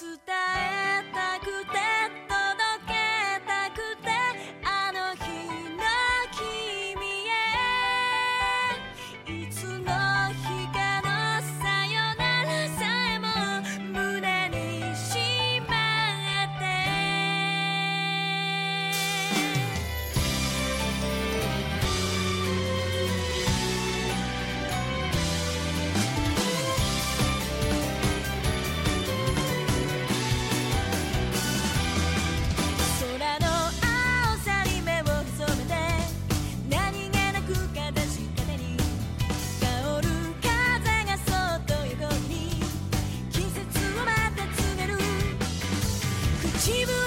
伝え一部